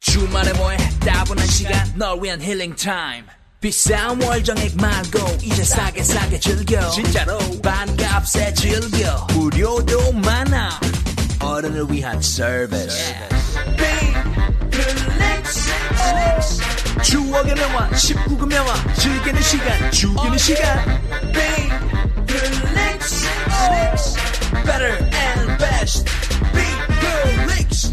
주말에 뭐해 따분한 시간 널 위한 힐링 타임. 비싼 월정액 말고 이제 싸게 싸게 즐겨. 진짜로. 반값에 즐겨. 무료도 많아. 어른을 위한 서비스 추억의 명화 19금 명화 즐기는 시간 죽이는 시간. Better and best. Relax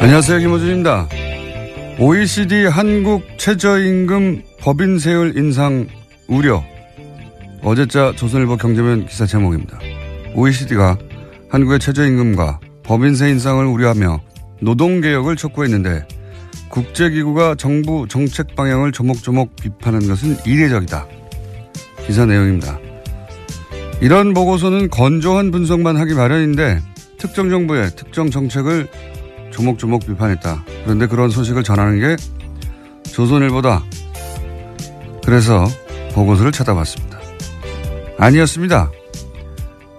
안녕하세요. 김호준입니다. OECD 한국 최저임금 법인 세율 인상 우려. 어제자 조선일보 경제면 기사 제목입니다. OECD가 한국의 최저임금과 법인세 인상을 우려하며 노동개혁을 촉구했는데 국제기구가 정부 정책 방향을 조목조목 비판한 것은 이례적이다. 기사 내용입니다. 이런 보고서는 건조한 분석만 하기 마련인데 특정 정부의 특정 정책을 조목조목 비판했다. 그런데 그런 소식을 전하는 게 조선일보다. 그래서 보고서를 찾아봤습니다. 아니었습니다.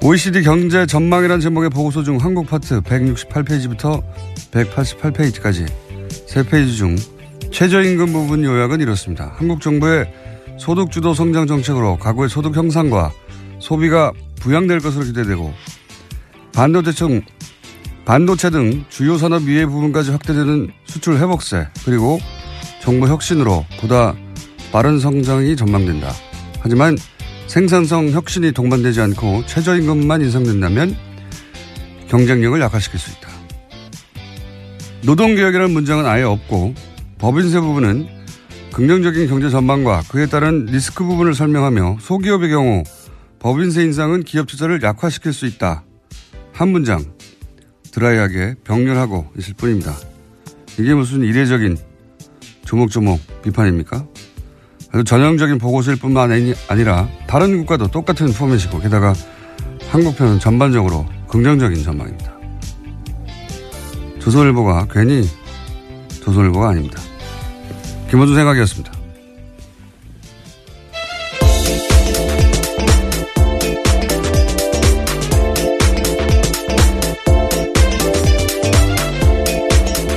OECD 경제 전망이라는 제목의 보고서 중 한국 파트 168페이지부터 188페이지까지 세 페이지 중 최저임금 부분 요약은 이렇습니다. 한국 정부의 소득주도 성장 정책으로 가구의 소득 향상과 소비가 부양될 것으로 기대되고 반도체 등 반도체 등 주요 산업 미래 부분까지 확대되는 수출 회복세 그리고 정부 혁신으로 보다 빠른 성장이 전망된다. 하지만 생산성 혁신이 동반되지 않고 최저임금만 인상된다면 경쟁력을 약화시킬 수 있다. 노동개혁이라는 문장은 아예 없고 법인세 부분은 긍정적인 경제 전망과 그에 따른 리스크 부분을 설명하며 소기업의 경우 법인세 인상은 기업 투자를 약화시킬 수 있다. 한 문장 드라이하게 병렬하고 있을 뿐입니다. 이게 무슨 이례적인 조목조목 비판입니까? 전형적인 보고서일 뿐만 아니라 다른 국가도 똑같은 포맷이고 게다가 한국편은 전반적으로 긍정적인 전망입니다. 조선일보가 괜히 조선일보가 아닙니다. 김원준 생각이었습니다.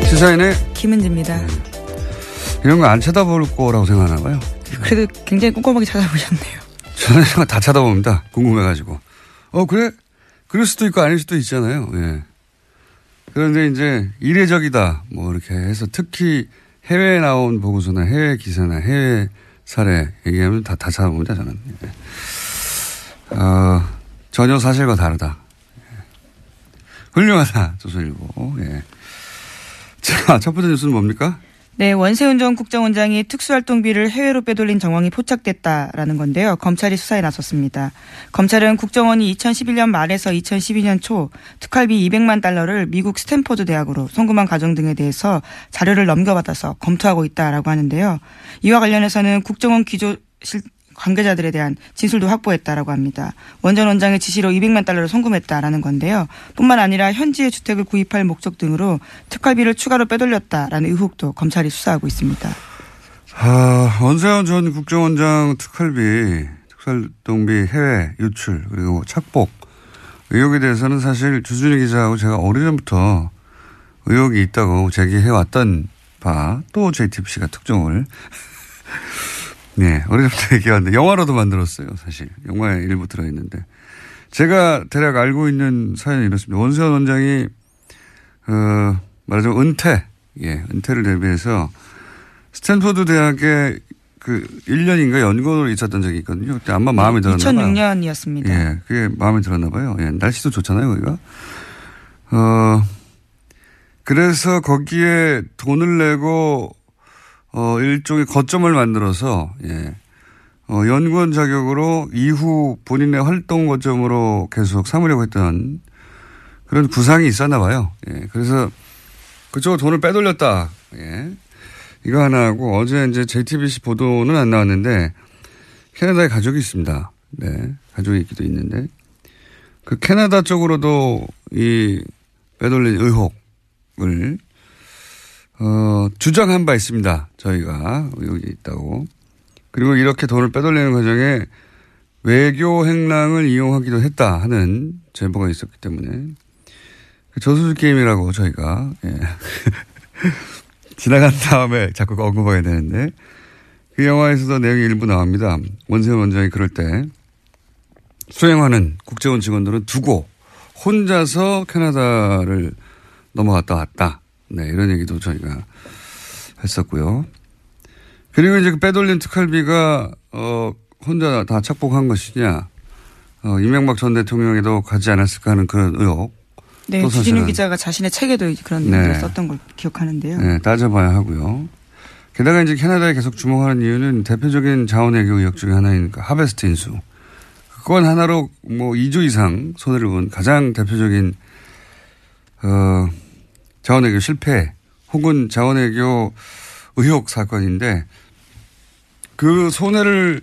시사인의 김은지입니다. 이런 거 안 쳐다볼 거라고 생각하나 봐요. 그래도 굉장히 꼼꼼하게 찾아보셨네요. 저는 다 쳐다봅니다. 궁금해가지고. 어, 그래? 그럴 수도 있고 아닐 수도 있잖아요. 예. 그런데 이제 이례적이다. 뭐 이렇게 해서 특히 해외에 나온 보고서나 해외 기사나 해외 사례 얘기하면 다, 다 찾아봅니다. 저는. 예. 어, 전혀 사실과 다르다. 예. 훌륭하다. 조선일보. 예. 자, 첫 번째 뉴스는 뭡니까? 네, 원세훈 전 국정원장이 특수활동비를 해외로 빼돌린 정황이 포착됐다라는 건데요. 검찰이 수사에 나섰습니다. 검찰은 국정원이 2011년 말에서 2012년 초 특활비 200만 달러를 미국 스탠포드 대학으로 송금한 과정 등에 대해서 자료를 넘겨받아서 검토하고 있다라고 하는데요. 이와 관련해서는 국정원 기조실 관계자들에 대한 진술도 확보했다라고 합니다. 원 전 원장의 지시로 200만 달러를 송금했다라는 건데요. 뿐만 아니라 현지의 주택을 구입할 목적 등으로 특활비를 추가로 빼돌렸다라는 의혹도 검찰이 수사하고 있습니다. 아, 원세훈 전 국정원장 특활비, 특활동비 해외 유출, 그리고 착복 의혹에 대해서는 사실 주준희 기자하고 제가 오래전부터 의혹이 있다고 제기해왔던 바, 또 JTBC가 특종을 네, 오래전부터 얘기하는데 영화로도 만들었어요, 사실. 영화에 일부 들어있는데. 제가 대략 알고 있는 사연이 이렇습니다. 원세훈 원장이, 어, 말하자면 은퇴, 예, 은퇴를 대비해서 스탠포드 대학에 그 1년인가 연구원으로 있었던 적이 있거든요. 그때 아마 마음에 들었나 봐요. 2006년이었습니다. 예, 그게 마음에 들었나 봐요. 예, 날씨도 좋잖아요, 거기가. 어, 그래서 거기에 돈을 내고 어, 일종의 거점을 만들어서, 예. 어, 연구원 자격으로 이후 본인의 활동 거점으로 계속 삼으려고 했던 그런 구상이 있었나 봐요. 예. 그래서 그쪽으로 돈을 빼돌렸다. 예. 이거 하나 하고 어제 이제 JTBC 보도는 안 나왔는데 캐나다에 가족이 있습니다. 네. 가족이 있기도 있는데 그 캐나다 쪽으로도 이 빼돌린 의혹을 어, 주장한 바 있습니다. 저희가 여기 있다고. 그리고 이렇게 돈을 빼돌리는 과정에 외교 행랑을 이용하기도 했다 하는 제보가 있었기 때문에 그 저수지 게임이라고 저희가 예. 지나간 다음에 자꾸 언급하게 되는데 그 영화에서도 내용이 일부 나옵니다. 원세훈 원장이 그럴 때 수행하는 국제원 직원들은 두고 혼자서 캐나다를 넘어갔다 왔다. 네, 이런 얘기도 저희가 했었고요. 그리고 이제 그 빼돌린 특활비가, 어, 혼자 다 착복한 것이냐, 어, 이명박 전 대통령에도 가지 않았을까 하는 그런 의혹. 네, 또 주진우 기자가 자신의 책에도 그런 네. 내용을 썼던 걸 기억하는데요. 네, 따져봐야 하고요. 게다가 이제 캐나다에 계속 주목하는 이유는 대표적인 자원 외교 의혹 중에 하나인 그 하베스트 인수. 그건 하나로 뭐 2조 이상 손해를 본 가장 대표적인, 어, 자원외교 실패 혹은 자원외교 의혹 사건인데 그 손해를,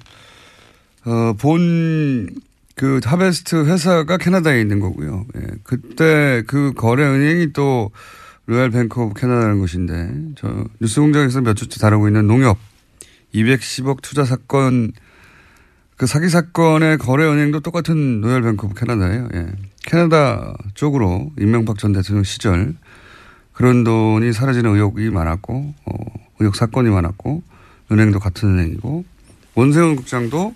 어, 본 그 Harvest 회사가 캐나다에 있는 거고요. 예. 그때 그 거래 은행이 또 Royal Bank of Canada라는 곳인데 저 뉴스 공장에서 몇 주째 다루고 있는 농협 210억 투자 사건 그 사기 사건의 거래 은행도 똑같은 Royal Bank of Canada예요. 예. 캐나다 쪽으로 임명박 전 대통령 시절 그런 돈이 사라지는 의혹이 많았고 어, 의혹 사건이 많았고 은행도 같은 은행이고 원세훈 국장도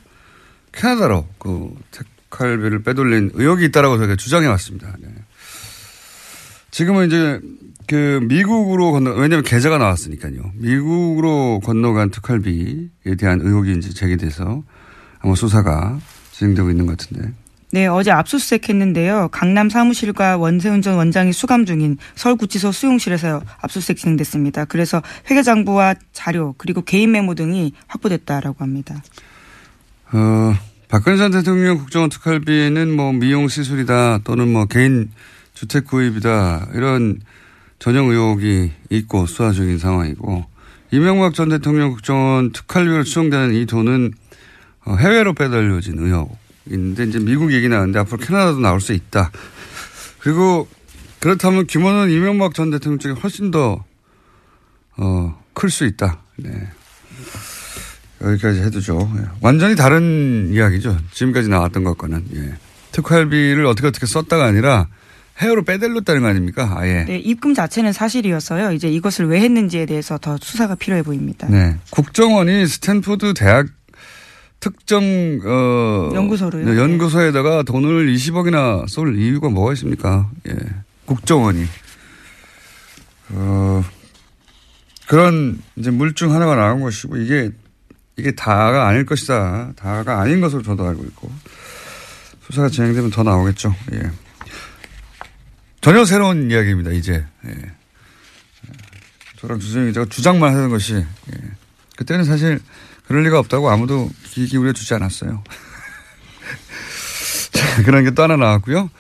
캐나다로 그 특활비를 빼돌린 의혹이 있다라고 저희가 주장해 왔습니다. 네. 지금은 이제 그 미국으로 건너 왜냐하면 계좌가 나왔으니까요. 미국으로 건너간 특활비에 대한 의혹이 이제 제기돼서 아마 수사가 진행되고 있는 것 같은데. 네, 어제 압수수색했는데요. 강남 사무실과 원세훈 전 원장이 수감 중인 서울구치소 수용실에서 압수수색 진행됐습니다. 그래서 회계 장부와 자료 그리고 개인 메모 등이 확보됐다라고 합니다. 어, 박근혜 전 대통령 국정원 특활비는 뭐 미용 시술이다 또는 뭐 개인 주택 구입이다 이런 전형 의혹이 있고 수사 중인 상황이고 이명박 전 대통령 국정원 특활비로 추정되는 이 돈은 어, 해외로 빼돌려진 의혹 인데 이제 미국 얘기 나왔는데 앞으로 캐나다도 나올 수 있다. 그리고 그렇다면 규모는 이명박 전 대통령 쪽이 훨씬 더, 어, 클 수 있다. 네. 여기까지 해두죠. 예. 완전히 다른 이야기죠. 지금까지 나왔던 것과는. 예. 특활비를 어떻게 어떻게 썼다가 아니라 해외로 빼돌렸다는 거 아닙니까? 아예. 네, 입금 자체는 사실이어서요. 이제 이것을 왜 했는지에 대해서 더 수사가 필요해 보입니다. 네. 국정원이 스탠포드 대학 특정 어 연구소로요? 네, 연구소에다가 돈을 20억이나 쏠 이유가 뭐가 있습니까? 예. 국정원이 어 그런 이제 물증 하나가 나온 것이고 이게 이게 다가 아닐 것이다. 다가 아닌 것으로 저도 알고 있고 수사가 진행되면 더 나오겠죠. 예. 전혀 새로운 이야기입니다. 이제 예. 저랑 주정 기자가 주장만 하는 것이 예. 그때는 사실 그럴 리가 없다고 아무도 귀 기울여 주지 않았어요. 자, 그런 게 또 하나 나왔고요.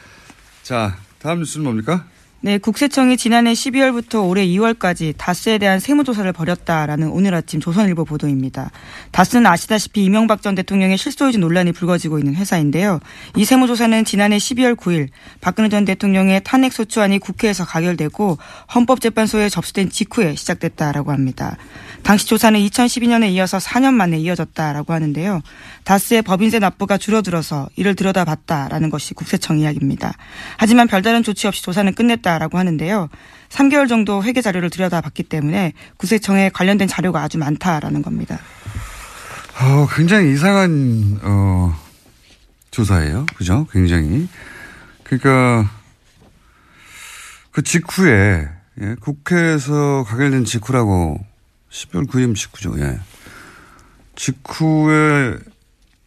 자, 다음 뉴스는 뭡니까? 네, 국세청이 지난해 12월부터 올해 2월까지 다스에 대한 세무조사를 벌였다라는 오늘 아침 조선일보 보도입니다. 다스는 아시다시피 이명박 전 대통령의 실소유주 논란이 불거지고 있는 회사인데요. 이 세무조사는 지난해 12월 9일 박근혜 전 대통령의 탄핵소추안이 국회에서 가결되고 헌법재판소에 접수된 직후에 시작됐다라고 합니다. 당시 조사는 2012년에 이어서 4년 만에 이어졌다라고 하는데요. 다스의 법인세 납부가 줄어들어서 이를 들여다봤다라는 것이 국세청 이야기입니다. 하지만 별다른 조치 없이 조사는 끝냈다라고 하는데요. 3개월 정도 회계 자료를 들여다봤기 때문에 국세청에 관련된 자료가 아주 많다라는 겁니다. 어, 굉장히 이상한 어, 조사예요. 그죠? 굉장히. 그러니까 그 직후에 예, 국회에서 가결된 직후라고 12월 9일 직후죠. 예. 직후에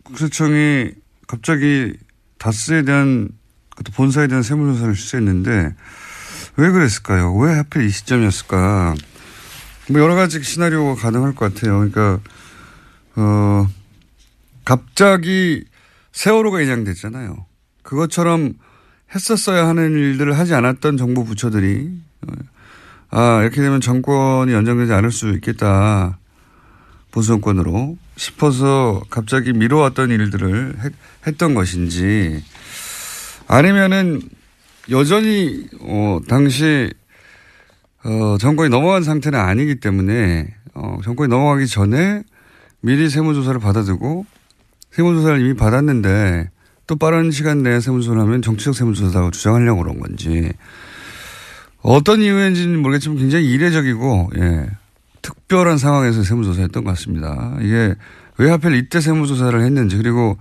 국세청이 갑자기 다스에 대한 그것도 본사에 대한 세무조사를 실시했는데 왜 그랬을까요? 왜 하필 이 시점이었을까? 뭐 여러 가지 시나리오가 가능할 것 같아요. 그러니까 어 갑자기 세월호가 인양됐잖아요. 그것처럼 했었어야 하는 일들을 하지 않았던 정부 부처들이 아 이렇게 되면 정권이 연장되지 않을 수 있겠다. 보수 정권으로. 싶어서 갑자기 미뤄왔던 일들을 했, 했던 것인지. 아니면은 여전히 어 당시 어 정권이 넘어간 상태는 아니기 때문에 어 정권이 넘어가기 전에 미리 세무조사를 받아두고 세무조사를 이미 받았는데 또 빠른 시간 내에 세무조사를 하면 정치적 세무조사라고 주장하려고 그런 건지 어떤 이유인지는 모르겠지만 굉장히 이례적이고 예, 특별한 상황에서 세무조사했던 것 같습니다. 이게 왜 하필 이때 세무조사를 했는지 그리고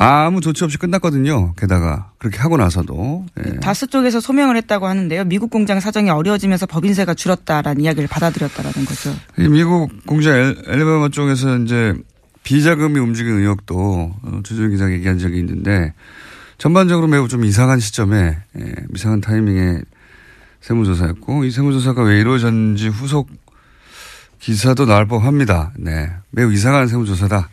아무 조치 없이 끝났거든요. 게다가 그렇게 하고 나서도 예. 다스 쪽에서 소명을 했다고 하는데요. 미국 공장 사정이 어려워지면서 법인세가 줄었다라는 이야기를 받아들였다라는 거죠. 이 미국 공장 엘, 엘리바마 쪽에서 이제 비자금이 움직이는 의혹도 어, 주준 기자가 얘기한 적이 있는데 전반적으로 매우 좀 이상한 시점에 예, 이상한 타이밍에 세무조사였고 이 세무조사가 왜 이루어졌는지 후속 기사도 나올 법합니다. 네, 매우 이상한 세무조사다.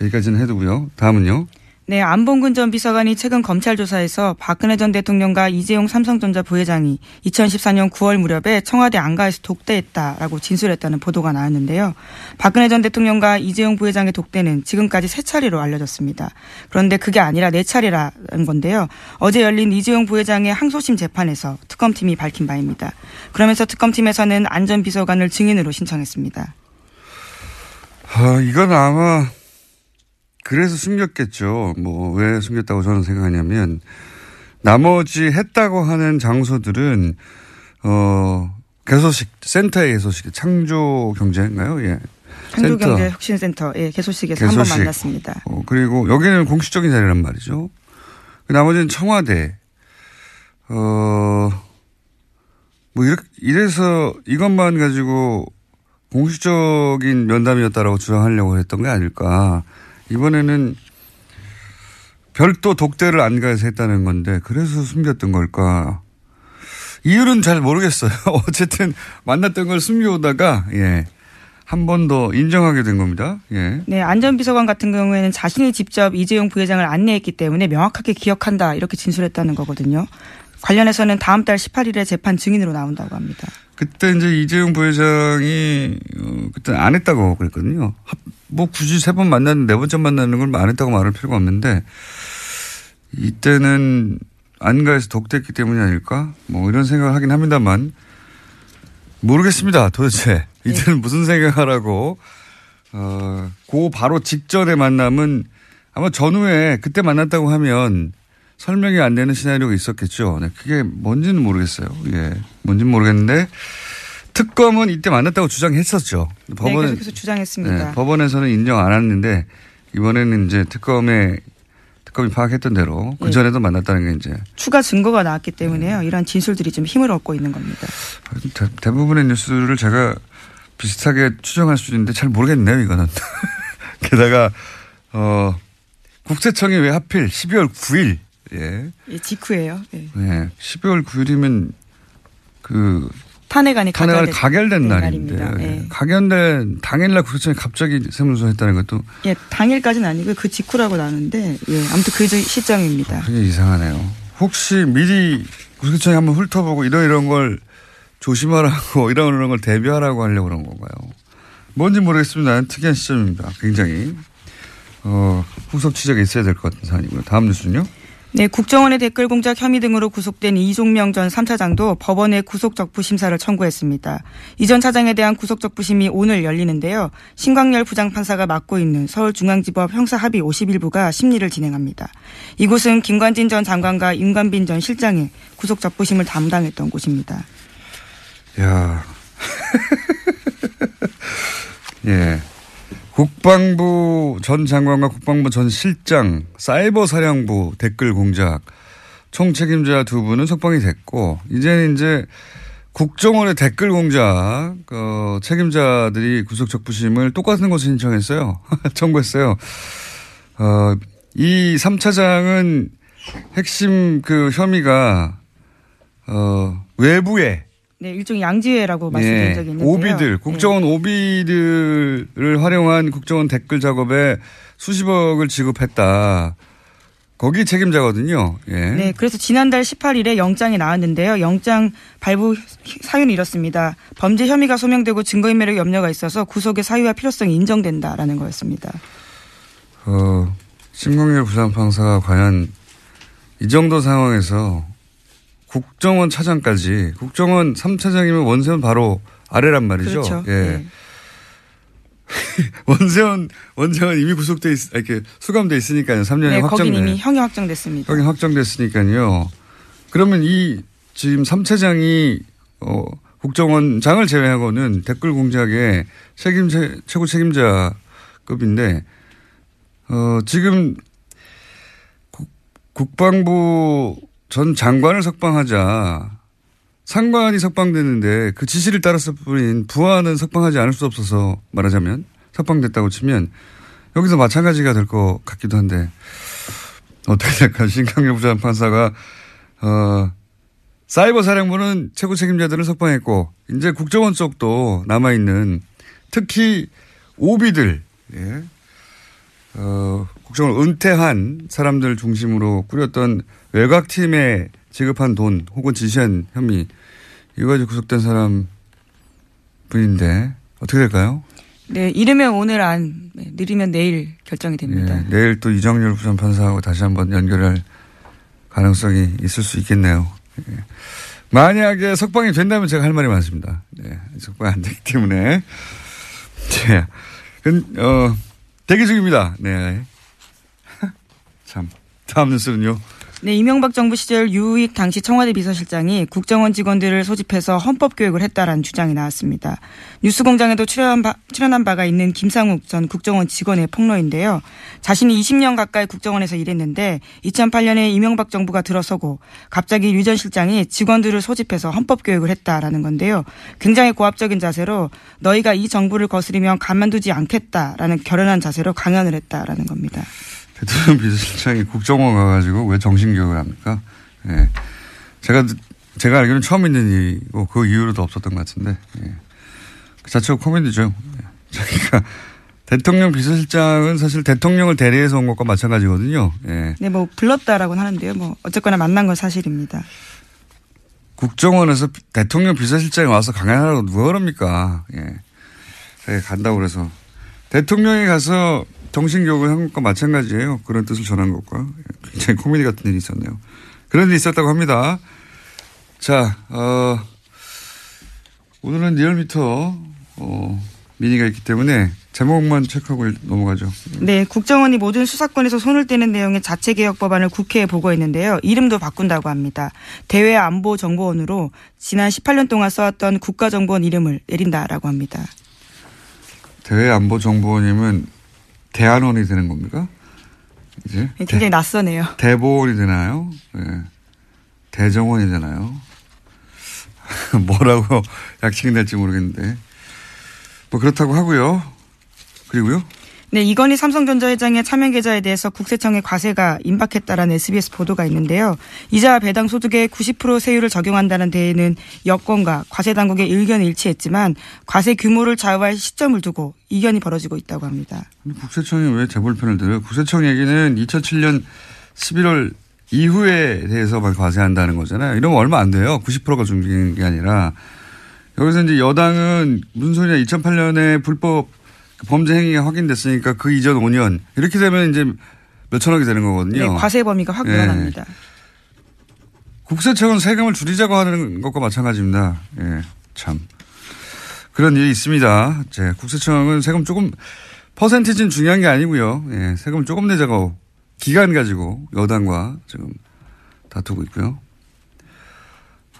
여기까지는 해두고요. 다음은요. 네, 안봉근 전 비서관이 최근 검찰 조사에서 박근혜 전 대통령과 이재용 삼성전자 부회장이 2014년 9월 무렵에 청와대 안가에서 독대했다라고 진술했다는 보도가 나왔는데요. 박근혜 전 대통령과 이재용 부회장의 독대는 지금까지 세 차례로 알려졌습니다. 그런데 그게 아니라 네 차례라는 건데요. 어제 열린 이재용 부회장의 항소심 재판에서 특검팀이 밝힌 바입니다. 그러면서 특검팀에서는 안전 비서관을 증인으로 신청했습니다. 아, 이건 아마 그래서 숨겼겠죠. 뭐 왜 숨겼다고 저는 생각하냐면 나머지 했다고 하는 장소들은 어 개소식 센터의 개소식 창조 경제인가요? 예. 창조경제 혁신센터 예, 개소식에서 한번 만났습니다. 어, 그리고 여기는 공식적인 자리란 말이죠. 그 나머지는 청와대. 어, 뭐 이렇게 이래서 이것만 가지고 공식적인 면담이었다라고 주장하려고 했던 게 아닐까. 이번에는 별도 독대를 안가해서 했다는 건데 그래서 숨겼던 걸까? 이유는 잘 모르겠어요. 어쨌든 만났던 걸 숨겨오다가 예. 한 번 더 인정하게 된 겁니다. 예. 네, 안전비서관 같은 경우에는 자신이 직접 이재용 부회장을 안내했기 때문에 명확하게 기억한다 이렇게 진술했다는 거거든요. 관련해서는 다음 달 18일에 재판 증인으로 나온다고 합니다. 그때 이제 이재용 부회장이 어, 그때 안 했다고 그랬거든요. 뭐 굳이 세 번 만났는데 네 번째 만나는 걸 안 했다고 말할 필요가 없는데 이때는 안가에서 독대했기 때문이 아닐까? 뭐 이런 생각을 하긴 합니다만 모르겠습니다. 도대체 이때는 네. 무슨 생각하라고 어, 그 바로 직전에 만남은 아마 전후에 그때 만났다고 하면 설명이 안 되는 시나리오가 있었겠죠. 네, 그게 뭔지는 모르겠어요. 예. 뭔지는 모르겠는데 특검은 이때 만났다고 주장했었죠. 법원은 네, 계속해서 주장했습니다. 네, 법원에서는 인정 안 했는데 이번에는 이제 특검에 특검이 파악했던 대로 그 전에도 네. 만났다는 게 이제 추가 증거가 나왔기 때문에요. 이런 진술들이 좀 힘을 얻고 있는 겁니다. 대, 부분의 뉴스를 제가 비슷하게 추정할 수 있는데 잘 모르겠네요. 이거는 게다가 어 국세청이 왜 하필 12월 9일 예. 예 직후에요. 네. 네. 12월 9일이면 그 탄핵안이 탄핵안이 가결된, 가결된 날입니다. 날인데 예. 가결된 당일날 구속청이 갑자기 세무조사 했다는 것도 예, 당일까지는 아니고 그 직후라고 나는데 예, 아무튼 그 시점입니다. 되게 이상하네요. 혹시 미리 구속청이 한번 훑어보고 이런 이런 걸 조심하라고 이런 이런 걸 대비하라고 하려고 그런 건가요? 뭔지 모르겠습니다. 특이한 시점입니다. 굉장히 어, 후속 취재가 있어야 될 것 같은 사안이고요. 다음 뉴스는요? 네, 국정원의 댓글 공작 혐의 등으로 구속된 이종명 전 3차장도 법원에 구속적부 심사를 청구했습니다. 이 전 차장에 대한 구속적부심이 오늘 열리는데요. 신광열 부장판사가 맡고 있는 서울중앙지법 형사합의 51부가 심리를 진행합니다. 이곳은 김관진 전 장관과 임관빈 전 실장이 구속적부심을 담당했던 곳입니다. 야. 예. 국방부 전 장관과 국방부 전 실장, 사이버 사령부 댓글 공작, 총 책임자 두 분은 석방이 됐고, 이제는 이제 국정원의 댓글 공작, 어, 책임자들이 구속 적부심을 똑같은 곳에 신청했어요. 청구했어요. 어, 이 3차장은 핵심 그 혐의가, 어, 외부에 네, 일종의 양지회라고 말씀드린 적이 있는데요. 예, 오비들, 네. 국정원 오비들을 활용한 국정원 댓글 작업에 수십억을 지급했다. 거기 책임자거든요. 예. 네, 그래서 지난달 18일에 영장이 나왔는데요. 영장 발부 사유는 이렇습니다. 범죄 혐의가 소명되고 증거인멸의 염려가 있어서 구속의 사유와 필요성이 인정된다라는 거였습니다. 어, 신광열 부산판사가 과연 이 정도 상황에서 국정원 차장까지 국정원 3차장이면 원세훈 바로 아래란 말이죠. 그렇죠. 예. 네. 원세훈 원장은 이미 구속돼 있, 이렇게 수감돼 있으니까요. 3년이 네, 거긴 확정돼. 이미 형이 확정됐습니다. 형이 확정됐으니까요. 그러면 이 지금 3차장이 어, 국정원장을 제외하고는 댓글 공작의 책임 최고 책임자급인데 어, 지금 국, 국방부 전 장관을 석방하자 상관이 석방됐는데 그 지시를 따랐을 뿐인 부하는 석방하지 않을 수 없어서 말하자면 석방됐다고 치면 여기서 마찬가지가 될 것 같기도 한데 어떻게 될까요? 신강렬 부장 판사가 어 사이버 사령부는 최고 책임자들을 석방했고 이제 국정원 쪽도 남아 있는 특히 오비들 예. 어, 국정을 은퇴한 사람들 중심으로 꾸렸던 외곽팀에 지급한 돈 혹은 지시한 혐의 이거 가지고 구속된 사람 분인데 어떻게 될까요? 네, 이르면 오늘 안, 네, 느리면 내일 결정이 됩니다. 예, 내일 또 이정열 부장판사하고 다시 한번 연결할 가능성이 있을 수 있겠네요. 예. 만약에 석방이 된다면 제가 할 말이 많습니다. 네, 석방이 안 되기 때문에. 네. 근, 어, 대기 중입니다. 네. 참. 다음 뉴스는요. 네, 이명박 정부 시절 유익 당시 청와대 비서실장이 국정원 직원들을 소집해서 헌법 교육을 했다라는 주장이 나왔습니다. 뉴스공장에도 출연한, 바, 출연한 바가 있는 김상욱 전 국정원 직원의 폭로인데요. 자신이 20년 가까이 국정원에서 일했는데 2008년에 이명박 정부가 들어서고 갑자기 유 전 실장이 직원들을 소집해서 헌법 교육을 했다라는 건데요. 굉장히 고압적인 자세로 너희가 이 정부를 거스리면 가만두지 않겠다라는 결연한 자세로 강연을 했다라는 겁니다. 대통령 비서실장이 국정원 가가지고 왜 정신교육을 합니까? 예. 제가, 제가 알기로는 처음 있는 일이고 그 이후로도 없었던 것 같은데, 예. 그 자체가 코미디죠. 예. 자기가 대통령 비서실장은 사실 대통령을 대리해서 온 것과 마찬가지거든요. 예. 네, 뭐 불렀다라고는 하는데요. 뭐 어쨌거나 만난 건 사실입니다. 국정원에서 대통령 비서실장이 와서 강연하라고 누가 그럽니까? 예. 간다고 그래서. 대통령이 가서 정신교육을 한 것과 마찬가지예요. 그런 뜻을 전한 것과. 굉장히 코미디 같은 일이 있었네요. 그런 일이 있었다고 합니다. 자, 어, 오늘은 리얼미터, 어, 미니가 있기 때문에 제목만 체크하고 넘어가죠. 네, 국정원이 모든 수사권에서 손을 떼는 내용의 자체 개혁 법안을 국회에 보고했는데요. 이름도 바꾼다고 합니다. 대외 안보 정보원으로 지난 18년 동안 써왔던 국가정보원 이름을 내린다라고 합니다. 대외 안보 정보원이면 대안원이 되는 겁니까? 이제 네, 굉장히 낯서네요. 대보원이 되나요? 예. 대정원이 되나요? 뭐라고 약칭이 될지 모르겠는데. 뭐 그렇다고 하고요. 그리고요. 네, 이건희 삼성전자 회장의 차명 계좌에 대해서 국세청의 과세가 임박했다라는 SBS 보도가 있는데요. 이자 배당 소득의 90% 세율을 적용한다는 데에는 여권과 과세 당국의 의견이 일치했지만 과세 규모를 좌우할 시점을 두고 이견이 벌어지고 있다고 합니다. 국세청이 왜 재벌편을 들어요? 국세청 얘기는 2007년 11월 이후에 대해서만 과세한다는 거잖아요. 이러면 얼마 안 돼요. 90%가 중요한 게 아니라. 여기서 이제 여당은 무슨 소리냐. 2008년에 불법 범죄 행위가 확인됐으니까 그 이전 5년. 이렇게 되면 이제 몇천억이 되는 거거든요. 네, 과세 범위가 확 늘어납니다. 예. 국세청은 세금을 줄이자고 하는 것과 마찬가지입니다. 예, 참. 그런 일이 있습니다. 제 국세청은 세금 조금, 퍼센티지는 중요한 게 아니고요. 예, 세금 조금 내자고 기간 가지고 여당과 지금 다투고 있고요.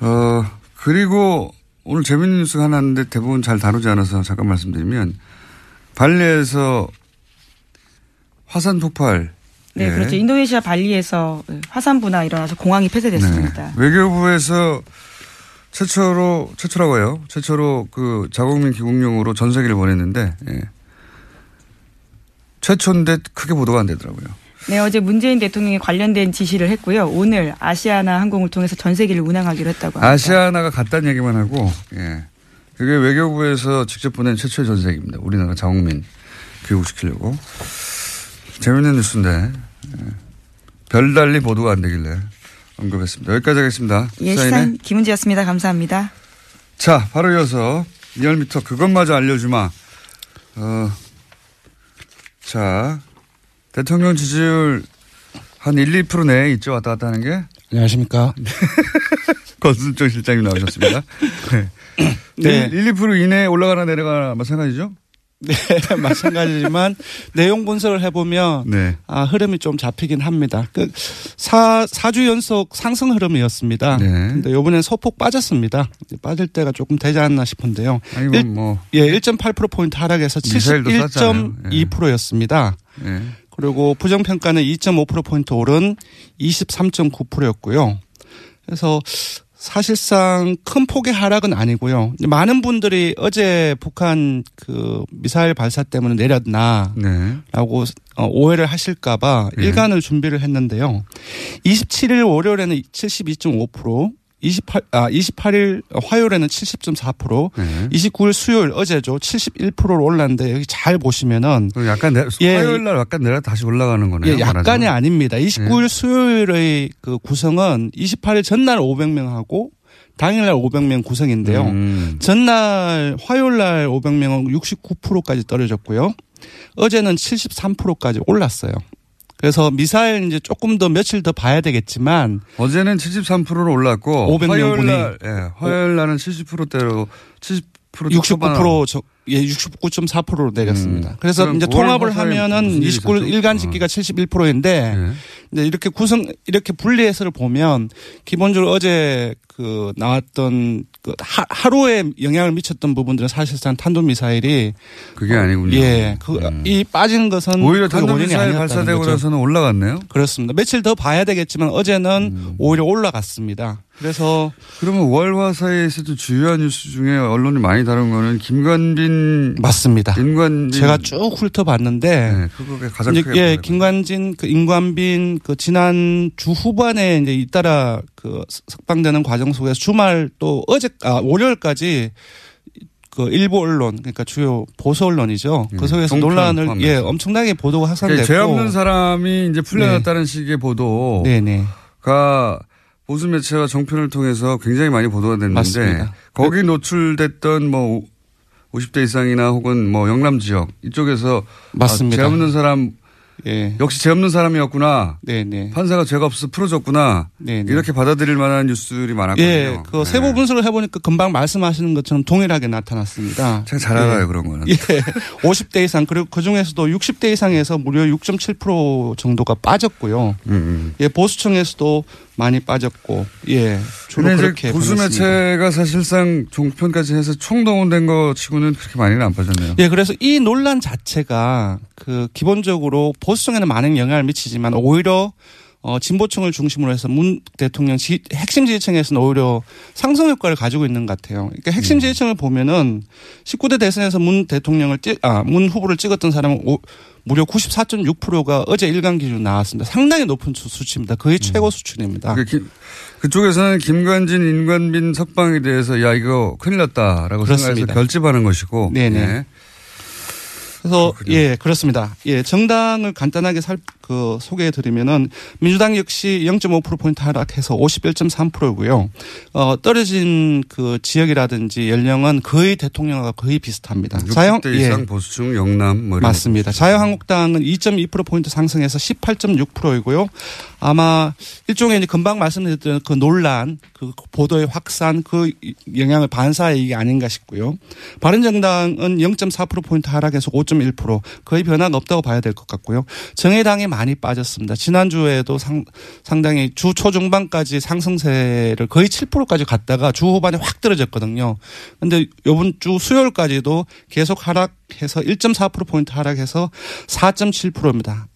어, 그리고 오늘 재밌는 뉴스가 하나 있는데 대부분 잘 다루지 않아서 잠깐 말씀드리면 발리에서 화산 폭발. 네, 예. 그렇죠. 인도네시아 발리에서 화산 분화 일어나서 공항이 폐쇄됐습니다. 네. 외교부에서 최초로 최초라고 해요. 최초로 그 자국민 귀국용으로 전세기를 보냈는데 예. 최초인데 크게 보도가 안 되더라고요. 네, 어제 문재인 대통령이 관련된 지시를 했고요. 오늘 아시아나 항공을 통해서 전세기를 운항하기로 했다고 합니다. 아시아나가 갔다는 얘기만 하고 예. 그게 외교부에서 직접 보낸 최초의 전세기입니다. 우리나라 자국민 귀국시키려고. 재밌는 뉴스인데 예. 별달리 보도가 안 되길래 언급했습니다. 여기까지 하겠습니다. 예, 시사인 김은지였습니다. 감사합니다. 자, 바로 이어서 리얼미터 그것마저 알려주마. 어, 자, 대통령 지지율 한 1, 2% 내에 있죠. 왔다 갔다 하는 게. 안녕하십니까. 권순정 실장님 나오셨습니다. 네. 네. 1, 2% 이내에 올라가나 내려가나 마찬가지죠? 네, 마찬가지지만 내용 분석을 해보면 네. 아, 흐름이 좀 잡히긴 합니다. 그 사, 4주 연속 상승 흐름이었습니다. 네. 근데 요번엔 소폭 빠졌습니다. 빠질 때가 조금 되지 않나 싶은데요. 아니, 뭐, 뭐. 예, 1.8%포인트 하락해서 미사일도 쐈잖아요. 예. 71.2%였습니다. 네. 그리고 부정평가는 2.5%포인트 오른 23.9%였고요. 그래서 사실상 큰 폭의 하락은 아니고요. 많은 분들이 어제 북한 그 미사일 발사 때문에 내렸나 네. 라고 어, 오해를 하실까봐 네. 일간을 준비를 했는데요. 27일 월요일에는 72.5%, 28, 아, 28일 화요일에는 70.4%, 네. 29일 수요일 어제죠. 71%로 올랐는데 여기 잘 보시면은 그럼 약간 내, 예. 화요일 날 약간 내려 다시 올라가는 거네요. 예, 약간이 말하자면. 아닙니다. 29일 네. 수요일의 그 구성은 28일 전날 500명하고 당일날 500명 구성인데요. 음. 전날 화요일 날 500명은 69%까지 떨어졌고요. 어제는 73%까지 올랐어요. 그래서 미사일 이제 조금 더 며칠 더 봐야 되겠지만 어제는 73%로 올랐고 500명 화요일 분이. 날 예, 화요일 날은 70%대로 70% 초반. 69% 저, 예, 69.4%로 내렸습니다. 음. 그래서 이제 월 통합을 하면은 무슨 일이 29일 있었죠? 일간 집기가 71%인데 예. 이제 이렇게 구성 이렇게 분리해서를 보면 기본적으로 어제 그 나왔던 그 하, 하루에 영향을 미쳤던 부분들은 사실상 탄도 미사일이 그게 아니군요. 예, 그이 빠진 것은 음. 오히려 탄도 미사일 아니었다는 발사되고 거죠. 나서는 올라갔네요. 그렇습니다. 며칠 더 봐야 되겠지만 어제는 음. 오히려 올라갔습니다. 그래서 그러면 월화사에서도 주요한 뉴스 중에 언론이 많이 다룬 거는 김관빈 맞습니다. 임관빈 제가 쭉 훑어봤는데 네, 그거가 가장 이제 크게 예. 김관진, 그 임관빈 그 지난 주 후반에 이제 잇따라 그 석방되는 과정 속에서 주말 또 어제 아 월요일까지 그 일부 언론 그러니까 주요 보수 언론이죠. 그 예, 속에서 동편 논란을 포함해서. 예 엄청나게 보도가 확산됐고 그러니까 죄 없는 사람이 이제 풀려났다는 식의 보도가 네네 보수 매체와 정편을 통해서 굉장히 많이 보도가 됐는데 맞습니다. 거기 노출됐던 뭐 50대 이상이나 혹은 뭐 영남 지역 이쪽에서 맞습니다. 아, 죄 없는 사람 예 역시 죄 없는 사람이었구나. 네네 판사가 죄가 없어 풀어줬구나. 네네. 이렇게 받아들일 만한 뉴스들이 많았거든요. 예, 그 세부 네. 분석을 해보니까 금방 말씀하시는 것처럼 동일하게 나타났습니다. 제가 잘 알아요 그런 거는. 예, 50대 이상 그리고 그 중에서도 60대 이상에서 무려 6.7% 정도가 빠졌고요. 음, 음. 예, 보수청에서도 많이 빠졌고, 예, 주로 그렇게 보수. 매체가 사실상 종편까지 해서 총동원된 거 치고는 그렇게 많이는 안 빠졌네요. 예, 그래서 이 논란 자체가 그 기본적으로 보수청에는 많은 영향을 미치지만 오히려 어, 진보층을 중심으로 해서 문 대통령 지, 핵심 지지층에서는 오히려 상승 효과를 가지고 있는 것 같아요. 그러니까 핵심 지지층을 보면은 19대 대선에서 문 대통령을 찍, 아, 문 후보를 찍었던 사람은 오, 무려 94.6%가 어제 일간 기준 나왔습니다. 상당히 높은 수- 수치입니다. 거의 최고 수준입니다. 그 기- 그쪽에서는 김관진, 인관빈 석방에 대해서 야 이거 큰일 났다라고 생각해서 그렇습니다. 결집하는 것이고. 네네. 예. 그래서 예 그렇습니다. 예 정당을 간단하게 살, 그 소개해 드리면은 민주당 역시 0.5% 포인트 하락해서 51.3%고요. 어 떨어진 그 지역이라든지 연령은 거의 대통령과 거의 비슷합니다. 자영 60대 예. 이상 보수층 영남 뭐 맞습니다. 자유한국당은 2.2% 포인트 상승해서 18.6%이고요. 아마 일종의 이제 금방 말씀드렸던 그 논란, 그 보도의 확산, 그 영향을 반사의 이게 아닌가 싶고요. 바른정당은 0.4% 포인트 하락해서 5.1% 거의 변화가 없다고 봐야 될 것 같고요. 정의당이 많이 빠졌습니다. 지난주에도 상, 상당히 주 초중반까지 상승세를 거의 7%까지 갔다가 주 후반에 확 떨어졌거든요. 근데 요번 주 수요일까지도 계속 하락해서 1.4% 포인트 하락해서 4.7%입니다.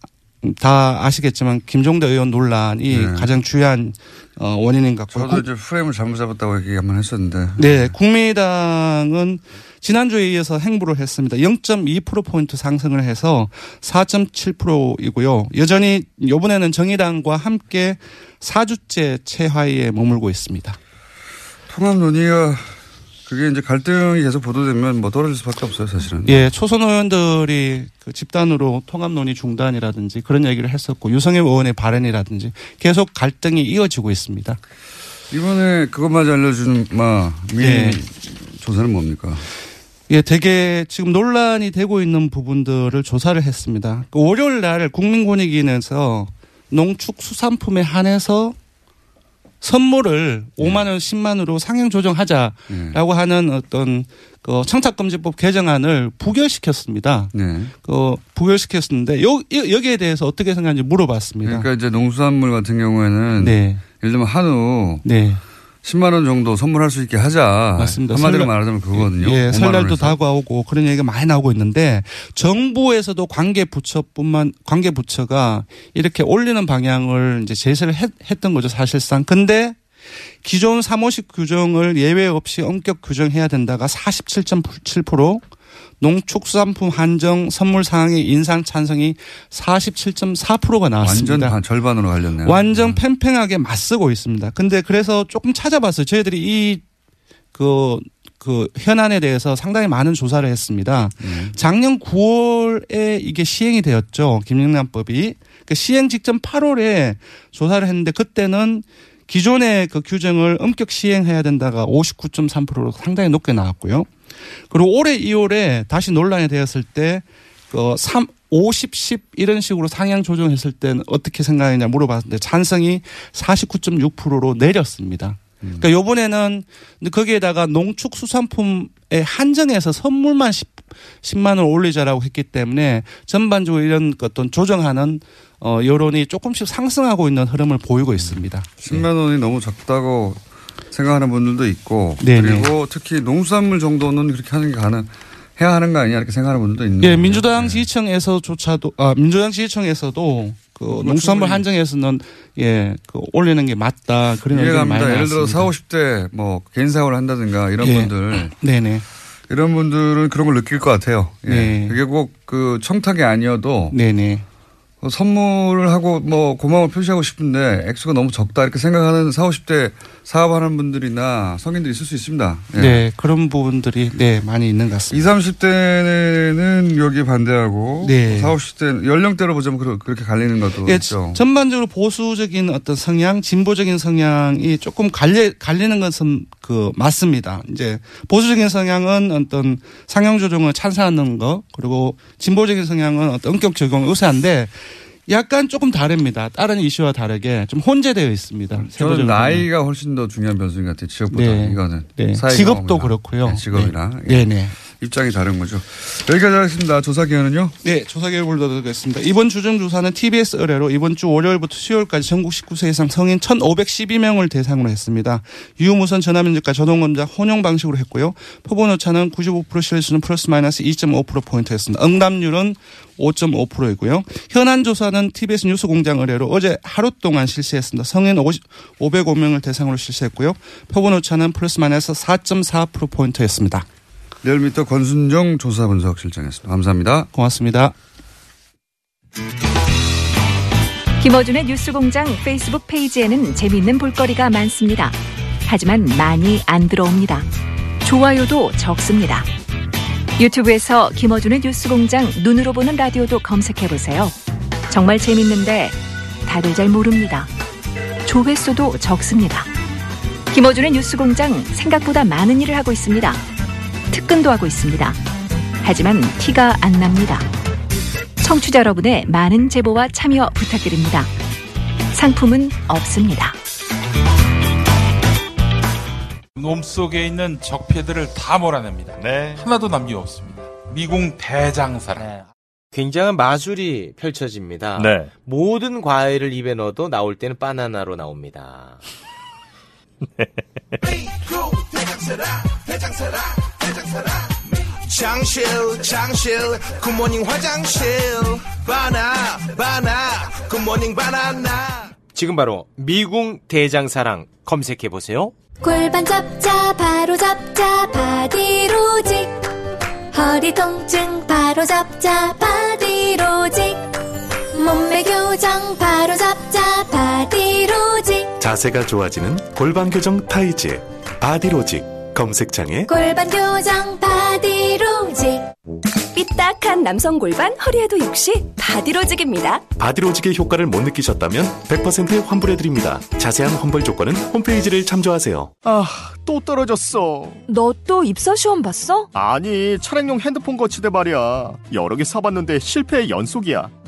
다 아시겠지만 김종대 의원 논란이 네. 가장 중요한 어, 원인인 것 같고요. 저도 이제 프레임을 잘못 잡았다고 얘기 한번 했었는데. 네, 국민의당은 지난주에 이어서 행보를 했습니다. 0.2%포인트 상승을 해서 4.7%이고요. 여전히 이번에는 정의당과 함께 4주째 최하위에 머물고 있습니다. 통합 논의가 그게 이제 갈등이 계속 보도되면 뭐 떨어질 수밖에 없어요, 사실은. 예, 초선 의원들이 그 집단으로 통합 논의 중단이라든지 그런 얘기를 했었고 유성엽 의원의 발언이라든지 계속 갈등이 이어지고 있습니다. 이번에 그것마저 알려주는 마 민의 예. 조사는 뭡니까? 예, 되게 지금 논란이 되고 있는 부분들을 조사를 했습니다. 그 월요일 날 국민권익위원회에서 농축수산품에 한해서 선물을 5만 원, 10만 원으로 상향 조정하자라고 하는 어떤 그 청탁금지법 개정안을 부결시켰습니다. 네. 그 부결시켰는데 요 여기에 대해서 어떻게 생각하는지 물어봤습니다. 그러니까 이제 농수산물 같은 경우에는 네. 예를 들면 한우 네. 10만 원 정도 선물할 수 있게 하자. 맞습니다. 한마디로 설날- 말하자면 그거거든요. 예, 5만 설날도. 다가오고 그런 얘기가 많이 나오고 있는데 정부에서도 관계 부처뿐만 관계 부처가 이렇게 올리는 방향을 이제 제시를 했, 던 거죠 사실상. 근데 기존 사모식 규정을 예외 없이 엄격 규정해야 된다가 47.7%, 농축수산품 한정 선물 상황의 인상 찬성이 47.4%가 나왔습니다. 완전 반, 절반으로 갈렸네요. 완전 팽팽하게 맞서고 있습니다. 근데 그래서 조금 찾아봤어요. 저희들이 이, 그, 그 현안에 대해서 상당히 많은 조사를 했습니다. 작년 9월에 이게 시행이 되었죠. 김영란법이. 그 시행 직전 8월에 조사를 했는데 그때는 기존의 그 규정을 엄격 시행해야 된다가 59.3%로 상당히 높게 나왔고요. 그리고 올해 2월에 다시 논란이 되었을 때, 그 3, 50, 10 이런 식으로 상향 조정했을 때는 어떻게 생각하느냐 물어봤는데 찬성이 49.6%로 내렸습니다. 그러니까 요번에는 거기에다가 농축수산품에 한정해서 선물만 10, 10 만 원 올리자라고 했기 때문에 전반적으로 이런 어떤 조정하는 어 여론이 조금씩 상승하고 있는 흐름을 보이고 있습니다. 10만 원이 너무 적다고 생각하는 분들도 있고 네네. 그리고 특히 농수산물 정도는 그렇게 하는 게 가능 해야 하는 거 아니냐 이렇게 생각하는 분들도 있는 예. 민주당 지지층에서조차도 아 민주당 지지층에서도 그 농수산물 충분히- 한정에서는 예, 그 올리는 게 맞다 그런 의견이 많이 이해갑니다. 예를 들어 나왔습니다. 4, 50대 뭐 개인 사업을 한다든가 이런 예. 분들 네네. 이런 분들은 그런 걸 느낄 것 같아요. 예. 네. 그게 꼭 그 청탁이 아니어도 네네. 어, 선물을 하고 뭐 고마움을 표시하고 싶은데 액수가 너무 적다 이렇게 생각하는 4, 50대 사업하는 분들이나 성인들이 있을 수 있습니다. 예. 네, 그런 부분들이 네 많이 있는 것 같습니다. 20, 30대는 여기 반대하고 네. 40, 50대 연령대로 보자면 그렇게 갈리는 것도 예, 있죠. 전반적으로 보수적인 어떤 성향, 진보적인 성향이 조금 갈리, 갈리는 것은 그 맞습니다. 이제 보수적인 성향은 어떤 상향 조정을 찬성하는 거, 그리고 진보적인 성향은 어떤 엄격 적용을 우세한데 약간 조금 다릅니다. 다른 이슈와 다르게 좀 혼재되어 있습니다. 저는 나이가 훨씬 더 중요한 변수인 것 같아요. 지역보다 네. 이거는. 네. 직업도. 그렇고요. 네, 직업이나. 네, 네. 입장이 다른 거죠. 여기까지 하겠습니다. 조사 기간은요? 네, 조사 결과를 드리겠습니다. 이번 주중 조사는 TBS 의뢰로 이번 주 월요일부터 수요일까지 전국 19세 이상 성인 1,512명을 대상으로 했습니다. 유무선 전화면접과 자동응답 혼용 방식으로 했고요. 표본 오차는 95% 신뢰수준 플러스 마이너스 2.5%포인트였습니다. 응답률은 5.5%이고요. 현안 조사는 TBS 뉴스공장 의뢰로 어제 하루 동안 실시했습니다. 성인 50, 505명을 대상으로 실시했고요. 표본 오차는 플러스 마이너스 4.4%포인트였습니다. 리얼미터 권순정 조사 분석 실장이었습니다. 감사합니다. 고맙습니다. 김어준의 뉴스공장 페이스북 페이지에는 재미있는 볼거리가 많습니다. 하지만 많이 안 들어옵니다. 좋아요도 적습니다. 유튜브에서 김어준의 뉴스공장 눈으로 보는 라디오도 검색해보세요. 정말 재밌는데 다들 잘 모릅니다. 조회수도 적습니다. 김어준의 뉴스공장 생각보다 많은 일을 하고 있습니다. 특근도 하고 있습니다. 하지만 티가 안 납니다. 청취자 여러분의 많은 제보와 참여 부탁드립니다. 상품은 없습니다. 몸속에 있는 적폐들을 다 몰아냅니다. 하나도 남김없습니다. 미궁 대장사랑. 굉장한 마술이 펼쳐집니다. 네. 모든 과일을 입에 넣어도 나올 때는 바나나로 나옵니다. 장실 장실 good morning 화장실. 바나 바나 good morning 바나나. 지금 바로 미궁 대장사랑 검색해 보세요. 골반 잡자 바로 잡자 바디로직. 허리 통증 바로 잡자 바디 자세가 좋아지는 골반 교정 타이즈 바디로직 검색창에 골반 교정 바디로직 삐딱한 남성 골반 허리에도 역시 바디로직입니다 바디로직의 효과를 못 느끼셨다면 100% 환불해드립니다. 자세한 환불 조건은 홈페이지를 참조하세요. 아, 또 떨어졌어. 너 또 입사 시험 봤어? 아니, 차량용 핸드폰 거치대 말이야. 여러 개 사봤는데 실패의 연속이야.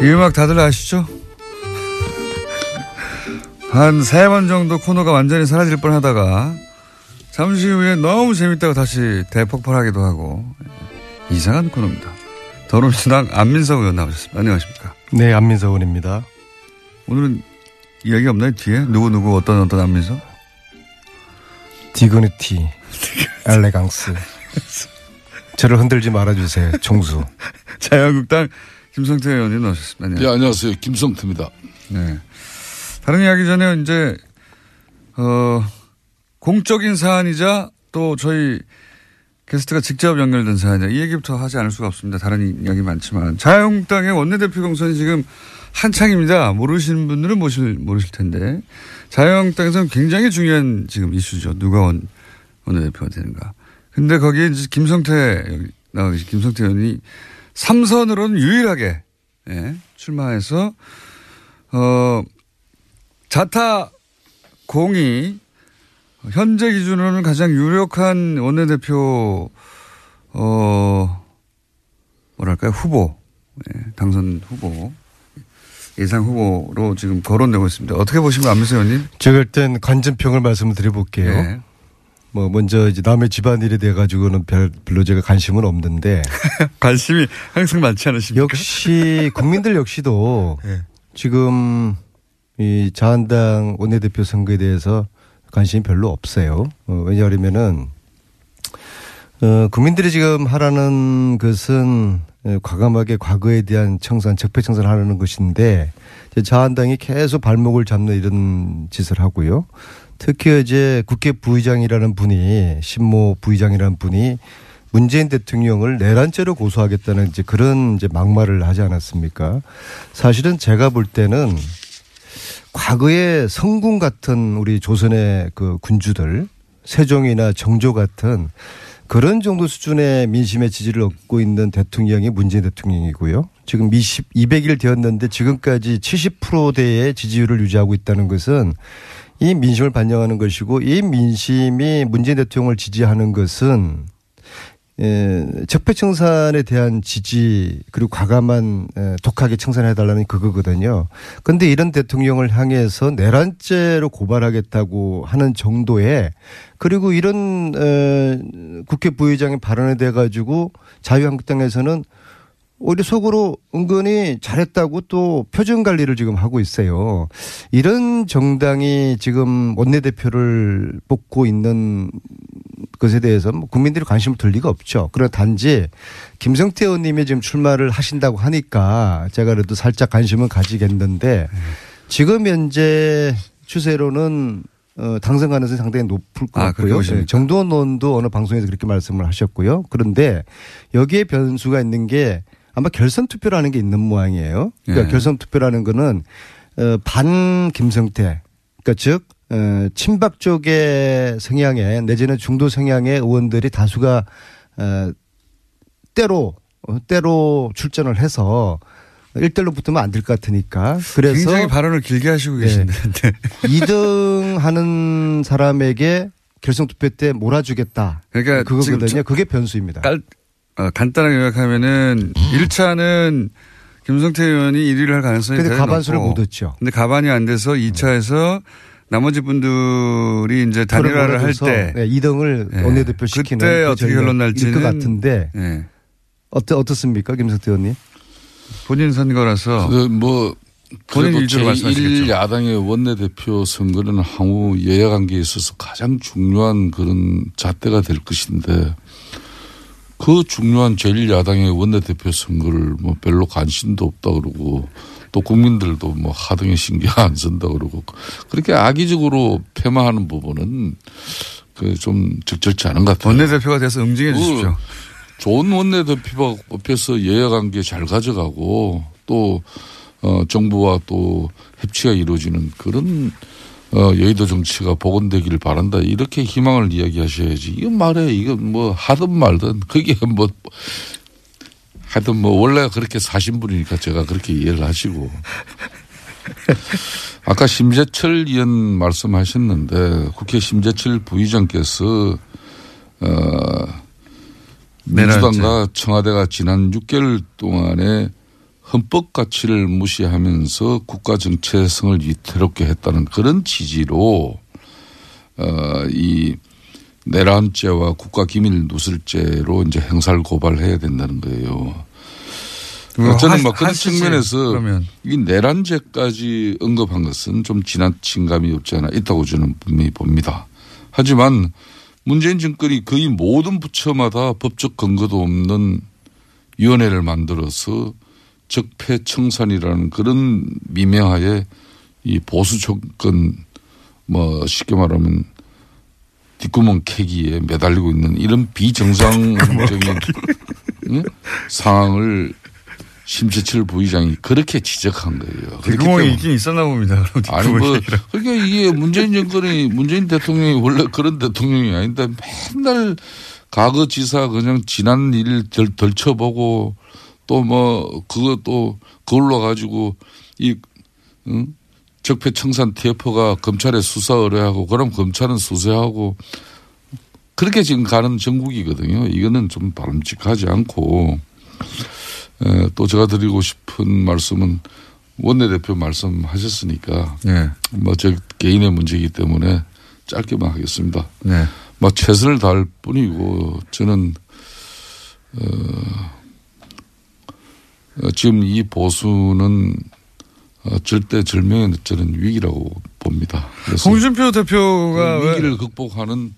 이 음악 다들 아시죠? 한 세 번 정도 코너가 완전히 사라질 뻔 하다가 잠시 후에 너무 재밌다고 다시 대폭발하기도 하고 이상한 코너입니다. 더불어민주당 안민석 의원 나오셨습니다. 안녕하십니까? 네, 안민석 의원입니다. 오늘은 이야기 없나요? 뒤에? 누구누구 어떤 어떤 안민석? 디그니티, 엘레강스. 저를 흔들지 말아주세요. 총수. 자유한국당 김성태 의원님 나오셨습니다. 네, 안녕하세요. 김성태입니다. 네. 다른 이야기 전에 이제, 어, 공적인 사안이자 또 저희 게스트가 직접 연결된 사안이자 이 얘기부터 하지 않을 수가 없습니다. 다른 이야기 많지만. 자유한국당의 원내대표 경선이 지금 한창입니다. 모르시는 분들은 모실, 모르실 텐데. 자유한국당에서는 굉장히 중요한 지금 이슈죠. 누가 원, 원내대표가 되는가. 근데 거기에 이제 김성태, 여기 나와 계신 김성태 의원이 삼선으로는 유일하게, 예, 출마해서, 어, 자타 공이 현재 기준으로는 가장 유력한 원내대표, 어, 뭐랄까요, 후보, 예, 당선 후보, 예상 후보로 지금 거론되고 있습니다. 어떻게 보시면 안민석 의원님? 제가 일단 관전평을 말씀을 드려볼게요. 네. 뭐 먼저 이제 남의 집안일에 대해 가지고는 별, 별로 제가 관심은 없는데 관심이 항상 많지 않으십니까? 역시 국민들 역시도 네. 지금 이 자한당 원내대표 선거에 대해서 관심이 별로 없어요. 어, 왜냐하면은 어, 국민들이 지금 하라는 것은 어, 과감하게 과거에 대한 청산, 적폐 청산하려는 것인데 이제 자한당이 계속 발목을 잡는 이런 짓을 하고요. 특히 이제 국회 부의장이라는 분이 신모 부의장이라는 분이 문재인 대통령을 내란죄로 고소하겠다는 이제 그런 이제 막말을 하지 않았습니까? 사실은 제가 볼 때는 과거에 성군 같은 우리 조선의 그 군주들 세종이나 정조 같은 그런 정도 수준의 민심의 지지를 얻고 있는 대통령이 문재인 대통령이고요. 지금 20, 200일 되었는데 지금까지 70%대의 지지율을 유지하고 있다는 것은 이 민심을 반영하는 것이고 이 민심이 문재인 대통령을 지지하는 것은 예, 적폐 청산에 대한 지지 그리고 과감한 에, 독하게 청산해달라는 그거거든요. 그런데 이런 대통령을 향해서 내란죄로 고발하겠다고 하는 정도의 그리고 이런 에, 국회 부의장의 발언에 대해 가지고 자유한국당에서는 오히려 속으로 은근히 잘했다고 또 표정 관리를 지금 하고 있어요. 이런 정당이 지금 원내대표를 뽑고 있는 것에 대해서 뭐 국민들이 관심을 둘 리가 없죠. 그러나 단지 김성태 의원님이 지금 출마를 하신다고 하니까 제가 그래도 살짝 관심은 가지겠는데 지금 현재 추세로는 어, 당선 가능성이 상당히 높을 것 아, 같고요. 네, 정도원 의원도 어느 방송에서 그렇게 말씀을 하셨고요. 그런데 여기에 변수가 있는 게 아마 결선 투표라는 게 있는 모양이에요. 그러니까 예. 결선 투표라는 거는 어, 반 김성태, 그러니까 즉 어, 친박 쪽의 성향의 내지는 중도 성향의 의원들이 다수가 어, 때로 어, 때로 출전을 해서 일대일로 붙으면 안 될 것 같으니까 그래서 굉장히 발언을 길게 하시고 네. 계신데. 2등 하는 사람에게 결선 투표 때 몰아주겠다. 그러니까 그거거든요. 저- 그게 변수입니다. 깔, 어, 간단하게 요약하면은 1차는 김성태 의원이 1위를 할 가능성이 근데 가반수를 높고 못 얻죠. 근데 가반이 안 돼서 2차에서 나머지 분들이 이제 단일화를 할 때 네, 2등을 예. 원내대표 시키는 그때 그 어떻게 결론 날지는 것 같은데 예. 어떠, 어떻습니까, 김성태 의원님? 본인 선거라서 그 뭐 본인 그래도 위주로 말씀하시겠죠. 제1야당의 원내대표 선거는 향후 여야 관계에 있어서 가장 중요한 그런 잣대가 될 것인데 그 중요한 제1야당의 원내대표 선거를 뭐 별로 관심도 없다 그러고 또 국민들도 뭐 하등에 신경 안 쓴다 그러고 그렇게 악의적으로 폄하하는 부분은 그 좀 적절치 않은 것 같아요. 원내대표가 돼서 응징해 그 주십시오. 좋은 원내대표가 뽑혀서 여야 관계 잘 가져가고 또 어, 정부와 또 협치가 이루어지는 그런 어, 여의도 정치가 복원되기를 바란다. 이렇게 희망을 이야기하셔야지. 이건 말해. 이건 뭐 하든 말든. 그게 뭐 하여튼 뭐 원래 그렇게 사신 분이니까 제가 그렇게 이해를 하시고. 아까 심재철 의원 말씀하셨는데 국회 심재철 부의장께서 어 민주당과 청와대가 지난 6개월 동안에 헌법 가치를 무시하면서 국가 정체성을 위태롭게 했다는 그런 지지로 어 이 내란죄와 국가 기밀 누설죄로 이제 형사를 고발해야 된다는 거예요. 그거 저는 하- 뭐 그런 하시지, 측면에서 그러면. 이 내란죄까지 언급한 것은 좀 지나친 감이 없지 않아 있다고 저는 분명히 봅니다. 하지만 문재인 정권이 거의 모든 부처마다 법적 근거도 없는 위원회를 만들어서 적폐청산이라는 그런 미명하에 이 보수 정권 뭐 쉽게 말하면 뒷구멍 캐기에 매달리고 있는 이런 비정상적인 응? 상황을 심재철 부의장이 그렇게 지적한 거예요. 뒷구멍이 있긴 있었나 봅니다. 아니 뭐. 그러니까 이게 문재인 정권이 문재인 대통령이 원래 그런 대통령이 아닌데 맨날 과거 지사 그냥 지난 일 덜, 덜쳐보고 또뭐또 그걸로 가지고 이 응? 적폐청산 TF가 검찰에 수사 의뢰하고 그럼 검찰은 수사하고 그렇게 지금 가는 정국이거든요. 이거는 좀 바람직하지 않고 에, 또 제가 드리고 싶은 말씀은 원내대표 말씀하셨으니까 네. 뭐저 개인의 문제이기 때문에 짧게만 하겠습니다. 네. 뭐 최선을 다할 뿐이고 저는 어, 어, 지금 이 보수는 어, 절대 절명의 저는 위기라고 봅니다. 그래서 홍준표 대표가 그 왜- 위기를 극복하는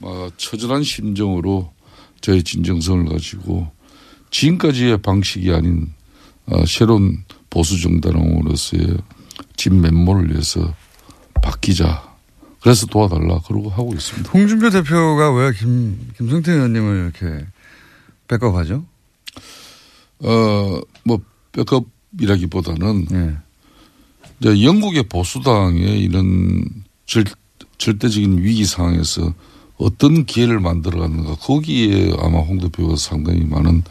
어, 처절한 심정으로 저의 진정성을 가지고 지금까지의 방식이 아닌 어, 새로운 보수 정당으로서의 진 면모를 위해서 바뀌자. 그래서 도와달라 그러고 하고 있습니다. 홍준표 대표가 왜 김, 김성태 의원님을 이렇게 뺏어가죠? 어, 뭐, 백업이라기보다는, 네. 이제 영국의 보수당의 이런 절, 절대적인 위기 상황에서 어떤 기회를 만들어갔는가 거기에 아마 홍 대표가 상당히 많은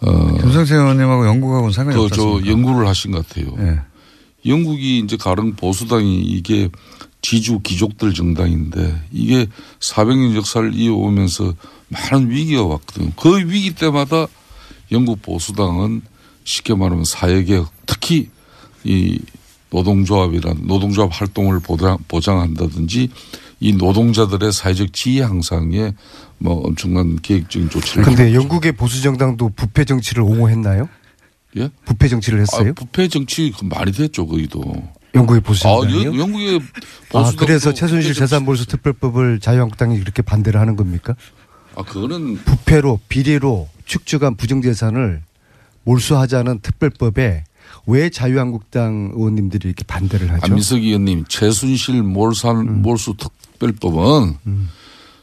어, 김성태 의원님하고 영국하고는 상관이 그, 없었습니까? 저 연구를 하신 것 같아요. 예. 영국이 이제 가령 보수당이 이게 지주 귀족들 정당인데 이게 400년 역사를 이어오면서 많은 위기가 왔거든요. 그 위기 때마다 영국 보수당은 쉽게 말하면 사회개혁 특히 이 노동조합이란 노동조합 활동을 보장, 보장한다든지 이 노동자들의 사회적 지위 향상에 뭐 엄청난 계획적인 조치를 근데 영국의 보수 정당도 부패 정치를 옹호했나요? 예? 부패 정치를 했어요? 아, 부패 정치 그 말이 됐죠, 거기도. 영국의 보수 아, 정당이요? 영- 영국의 아, 보수당도 그래서 최순실 재산몰수 특별법을 자유한국당이 이렇게 반대를 하는 겁니까? 아, 그거는 부패로 비리로 축적한 부정재산을 몰수하자는 특별법에 왜 자유한국당 의원님들이 이렇게 반대를 하죠? 안민석 의원님 최순실 몰산 음. 몰수 특별법은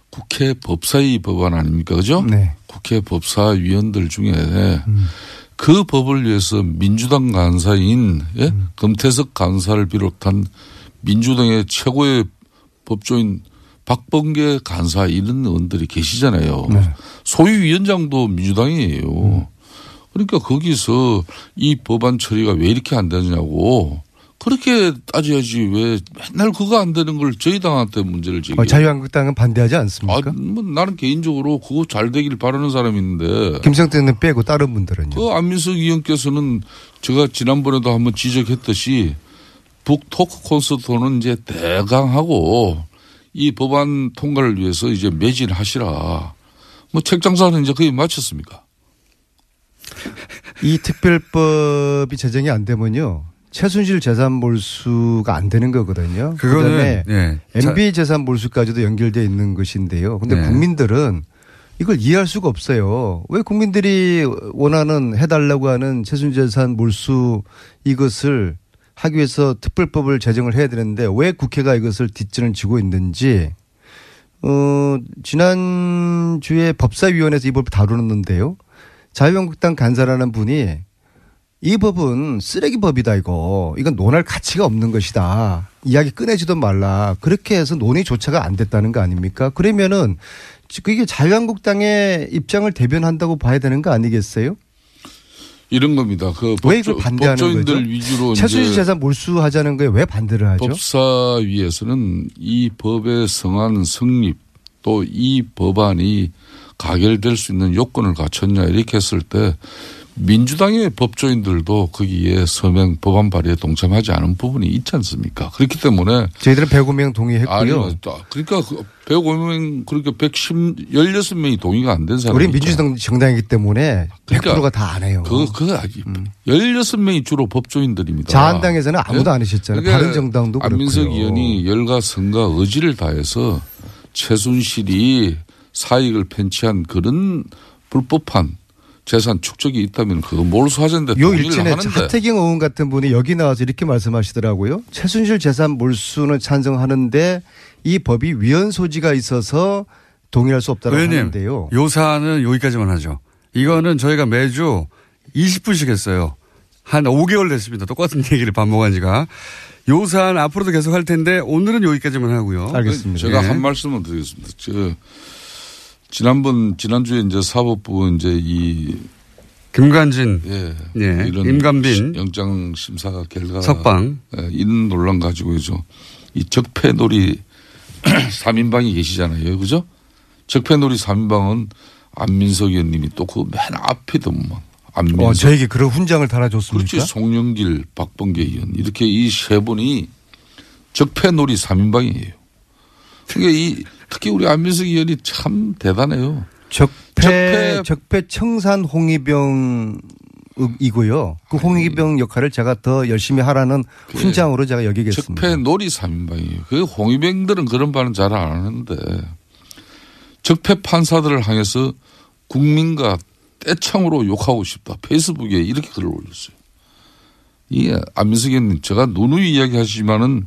국회 법사위 법안 아닙니까, 그죠? 네. 국회 법사위원들 중에 음. 그 법을 위해서 민주당 간사인 예? 음. 금태석 간사를 비롯한 민주당의 최고의 법조인 박범계 간사 이런 의원들이 계시잖아요. 네. 소위 위원장도 민주당이에요. 그러니까 거기서 이 법안 처리가 왜 이렇게 안 되냐고 그렇게 따져야지 왜 맨날 그거 안 되는 걸 저희 당한테 문제를 제기해. 어, 자유한국당은 반대하지 않습니까? 아, 뭐 나는 개인적으로 그거 잘 되길 바라는 사람인데. 김성태는 빼고 다른 분들은요? 그 안민석 의원께서는 제가 지난번에도 한번 지적했듯이 북 토크 콘서트는 이제 대강하고 이 법안 통과를 위해서 이제 매진하시라. 뭐 책장사는 이제 거의 마쳤습니까? 이 특별법이 제정이 안 되면요. 최순실 재산 몰수가 안 되는 거거든요. 그거는, 그다음에 예. MB 재산 몰수까지도 연결돼 있는 것인데요. 근데 네. 국민들은 이걸 이해할 수가 없어요. 왜 국민들이 원하는 해달라고 하는 최순실 재산 몰수 이것을 하기 위해서 특별법을 제정을 해야 되는데 왜 국회가 이것을 뒷전을 지고 있는지 어 지난주에 법사위원회에서 이 법을 다루는데요. 자유한국당 간사라는 분이 이 법은 쓰레기 법이다 이거. 이건 논할 가치가 없는 것이다. 이야기 꺼내지도 말라. 그렇게 해서 논의조차가 안 됐다는 거 아닙니까? 그러면은 그게 자유한국당의 입장을 대변한다고 봐야 되는 거 아니겠어요? 이런 겁니다. 그 왜 법조, 이걸 반대하는 법조인들 거죠? 위주로 최순실 재산 몰수하자는 거에 왜 반대를 하죠? 법사위에서는 이 법의 성안 성립 또 이 법안이 가결될 수 있는 요건을 갖췄냐 이렇게 했을 때 민주당의 법조인들도 거기에 서명 법안 발의에 동참하지 않은 부분이 있지 않습니까? 그렇기 때문에 저희들은 105명 동의했고요. 아니요. 그러니까 105명 그렇게 110 16명이 동의가 안 된 사람이 우리 민주당 정당이기 때문에 100%가 다 안 해요. 그거 그거 아니 16명이 주로 법조인들입니다. 자한당에서는 아무도 안 하셨잖아요. 그러니까 다른 정당도 안민석 그렇고요. 의원이 열과 성과 의지를 다해서 최순실이 사익을 편취한 그런 불법한 재산 축적이 있다면 그거 몰수하자는데 요 일진에 하는데 하태경 의원 같은 분이 여기 나와서 이렇게 말씀하시더라고요. 최순실 재산 몰수는 찬성하는데 이 법이 위헌 소지가 있어서 동의할 수 없다고 의원님, 하는데요. 요 사안은 여기까지만 하죠. 이거는 저희가 매주 20분씩 했어요. 한 5개월 됐습니다. 똑같은 얘기를 반복한 지가. 요 사안 앞으로도 계속 할 텐데 오늘은 여기까지만 하고요. 제가 예. 한 말씀을 드리겠습니다. 저 지난번 지난주에 이제 사법부 이제 이 김관진 예, 예, 이런 임관빈 영장 심사 결과 석방. 예, 이런 논란 가지고죠. 이 적폐놀이 3인방이 계시잖아요. 그죠? 적폐놀이 3인방은 안민석 의원님이 또 그 맨 앞에더만 안민석 어, 저에게 그런 훈장을 달아줬습니까? 그렇지. 송영길, 박범계 의원. 이렇게 이 세 분이 적폐놀이 3인방이에요. 그러니까 이 특히 우리 안민석 의원이 참 대단해요. 적폐 적폐 청산 홍위병 이고요. 그 홍위병 역할을 제가 더 열심히 하라는 훈장으로 제가 여기겠습니다. 적폐 놀이 3인방이에요. 그 홍위병들은 그런 말은 잘 안 하는데 적폐 판사들을 향해서 국민과 떼창으로 욕하고 싶다. 페이스북에 이렇게 글을 올렸어요. 이게 안민석 의원님 제가 누누이 이야기하시지만은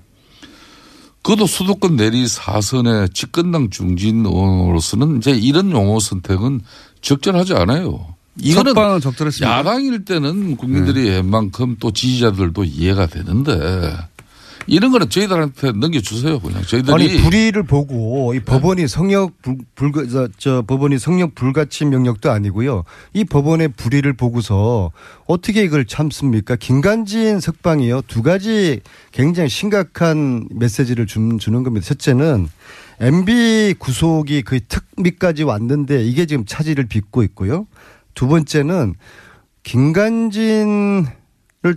그것도 수도권 내리 사선의 집권당 중진 의원으로서는 이제 이런 용어 선택은 적절하지 않아요. 이거는 적절했습니다. 야당일 때는 국민들이 웬만큼 또 지지자들도 이해가 되는데 이런 거는 저희들한테 넘겨주세요. 그냥 저희들이 아니 불의를 보고 이 법원이 성역 불, 불가 저, 저 법원이 성역 불가침 명령도 아니고요. 이 법원의 불의를 보고서 어떻게 이걸 참습니까? 김간진 석방이요 두 가지 굉장히 심각한 메시지를 준, 주는 겁니다. 첫째는 MB 구속이 거의 특미까지 왔는데 이게 지금 차질을 빚고 있고요. 두 번째는 김간진을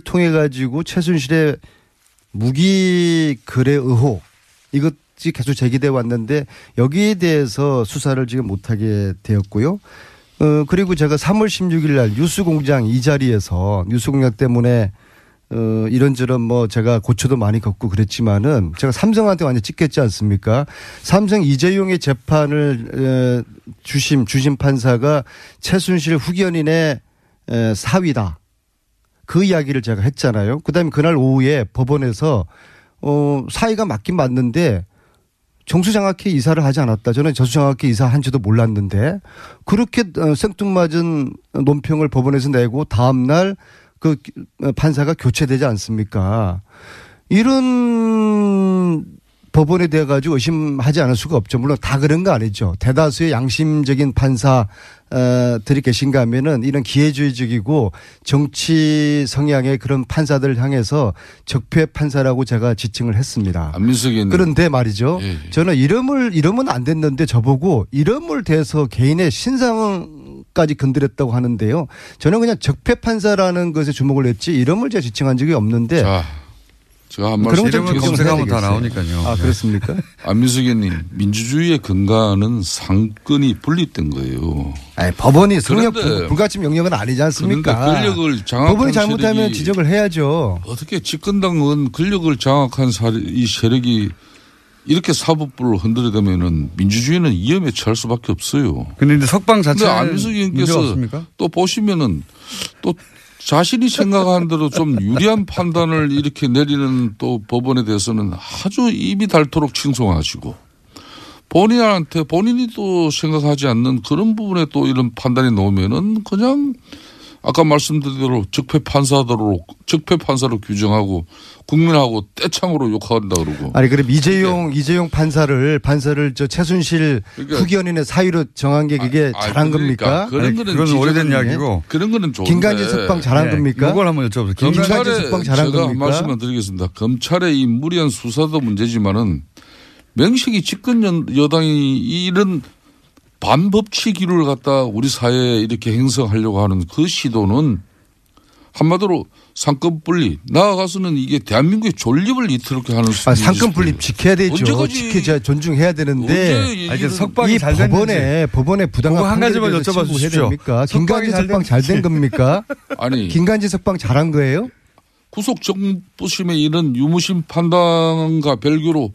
통해 가지고 최순실의 무기 거래 의혹 이것이 계속 제기돼 왔는데 여기에 대해서 수사를 지금 못하게 되었고요. 어 그리고 제가 3월 16일 날 뉴스공장 이 자리에서 뉴스공장 때문에 어 이런저런 뭐 제가 고초도 많이 겪고 그랬지만은 제가 삼성한테 완전 찍혔지 않습니까? 삼성 이재용의 재판을 에, 주심 주심 판사가 최순실 후견인의 에, 사위다. 그 이야기를 제가 했잖아요. 그다음에 그날 오후에 법원에서 어 사이가 맞긴 맞는데 정수장학회 이사를 하지 않았다. 저는 정수장학회 이사 한지도 몰랐는데 그렇게 어, 생뚱맞은 논평을 법원에서 내고 다음 날 그 판사가 교체되지 않습니까? 이런 법원에 대해 가지고 의심하지 않을 수가 없죠. 물론 다 그런 거 아니죠. 대다수의 양심적인 판사들이 계신가 하면은 이런 기회주의적이고 정치 성향의 그런 판사들을 향해서 적폐 판사라고 제가 지칭을 했습니다. 안민석이 그런데 말이죠. 예, 저는 이름을 이름은 안 됐는데 저보고 이름을 대서 개인의 신상 까지 건드렸다고 하는데요. 저는 그냥 적폐 판사라는 것에 주목을 했지 이름을 제가 지칭한 적이 없는데 자, 제가 한 그런 말씀 좀 드리겠습니다. 검색하면 다 나오니까요. 아, 그렇습니까? 안민석 의원님, 민주주의의 근간은 상권이 분립된 거예요. 아니, 법원이 성역 불- 불가침 영역은 아니지 않습니까? 그런데 권력을 장악한 법원이 잘못하면 세력이- 지적을 해야죠. 어떻게 집권당은 권력을 장악한 사- 이 세력이 이렇게 사법부를 흔들어대면은 민주주의는 위험에 처할 수밖에 없어요. 근데 이제 석방 자체는 안민석 의원께서? 또 보시면은 또 자신이 생각하는 대로 좀 유리한 판단을 이렇게 내리는 또 법원에 대해서는 아주 입이 닳도록 칭송하시고 본인한테 본인이 또 생각하지 않는 그런 부분에 또 이런 판단이 나오면은 그냥 아까 말씀드린 대로 적폐 판사로 적폐 판사로 규정하고 국민하고 떼창으로 욕한다 그러고 아니 그럼 이재용 이재용 판사를 판사를 저 최순실 그러니까- 후견인의 사유로 정한 게 그게 아, 잘한 그러니까 겁니까? 그런 거는 그건 오래된 이야기고. 그런 거는 좋은데 김간진 석방 잘한 겁니까? 이걸 한번 여쭤보세요. 검찰의 석방 잘한 제가 한 겁니까? 말씀만 드리겠습니다. 검찰의 이 무리한 수사도 문제지만은 명식이 집권 연- 여당이 이런 반법치기를 갖다 우리 사회에 이렇게 행성하려고 하는 그 시도는 한마디로 상권 분리 나아가서는 이게 대한민국의 존립을 이틀게 하는 아, 상권 분립 지켜야 되죠. 언제까지- 지켜야 존중해야 되는데 언제 석방이 이. 법원에 법원에 부당한 한 가지만 여쭤봐 주십시오. 됩니까? 잘 석방 잘 된. 겁니까? 아니 김간진 석방 잘한 거예요? 구속 정부심의 이런 유무심 판단과 별개로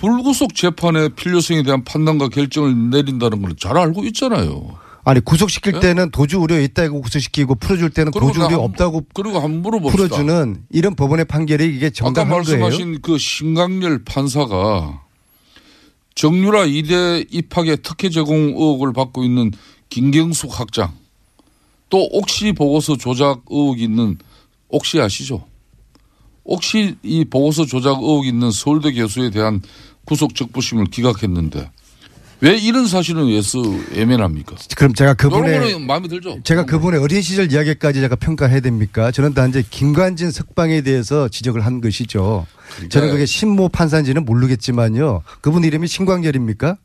불구속 재판의 필요성에 대한 판단과 결정을 내린다는 걸 잘 알고 있잖아요. 아니 구속시킬 때는 도주 우려 있다고 구속시키고 풀어줄 때는 예? 도주 우려 없다고 그리고 물어봅시다. 풀어주는 이런 법원의 판결이 이게 아까 정당한 거예요? 말씀하신 그 신강렬 판사가 정유라 이대 입학의 특혜 제공 의혹을 받고 있는 김경숙 학장 또 옥시 보고서 조작 의혹이 있는 옥시 아시죠? 옥시 이 보고서 조작 의혹이 있는 서울대 교수에 대한 구속 적부심을 기각했는데 왜 이런 사실은 왜서 애매합니까? 그럼 제가 그분의 마음에 들죠? 제가 그분의 어린 시절 이야기까지 제가 평가해야 됩니까? 저는 단지 김관진 석방에 대해서 지적을 한 것이죠. 저는 그게 신모 판사인지는 모르겠지만요. 그분 이름이 신광렬입니까?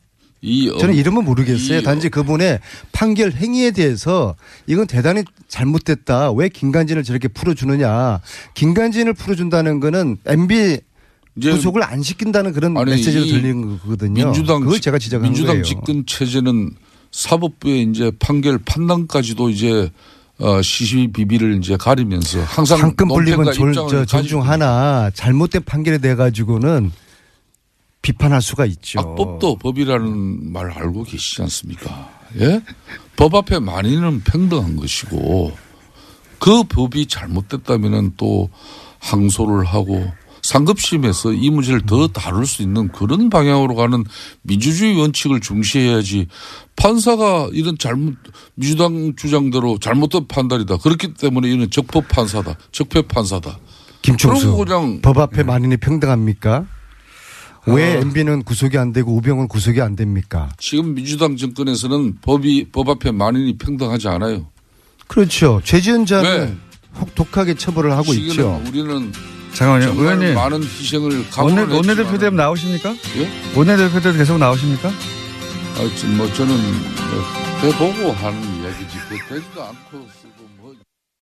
이 어- 저는 이름은 모르겠어요. 이 단지 그분의 판결 행위에 대해서 이건 대단히 잘못됐다. 왜 김관진을 저렇게 풀어주느냐. 김관진을 풀어준다는 거는 MB 이제 구속을 안 시킨다는 그런 아니, 메시지로 이 들리는 거거든요. 민주당 그걸 집- 제가 지적한 민주당 거예요. 집권 체제는 사법부의 이제 판결 판단까지도 이제 어 시시비비를 이제 가리면서 항상 저, 가지고 존중하나 잘못된 판결에 대해 가지고는 비판할 수가 있죠. 악법도 법이라는 말 알고 계시지 않습니까? 예? 법 앞에 만인은 평등한 것이고 그 법이 잘못됐다면은 또 항소를 하고 상급심에서 이 문제를 더 다룰 수 있는 그런 방향으로 가는 민주주의 원칙을 중시해야지 판사가 이런 잘못 민주당 주장대로 잘못된 판단이다. 그렇기 때문에 이는 적법 판사다. 적폐 판사다. 김총수 그럼 그냥 법 앞에 만인이 평등합니까? 왜 MB는 구속이 안 되고 우병은 구속이 안 됩니까? 지금 민주당 정권에서는 법이 법 앞에 만인이 평등하지 않아요. 그렇죠. 죄지은 자는 네. 혹독하게 처벌을 하고 있죠. 우리는 잠깐만요. 의원님. 많은 희생을 각오를 원내대표 되면 나오십니까? 예? 원내대표 때 계속 나오십니까? 아, 지금 뭐 저는 뭐 해보고 하는 이야기지. 그 되지도 않고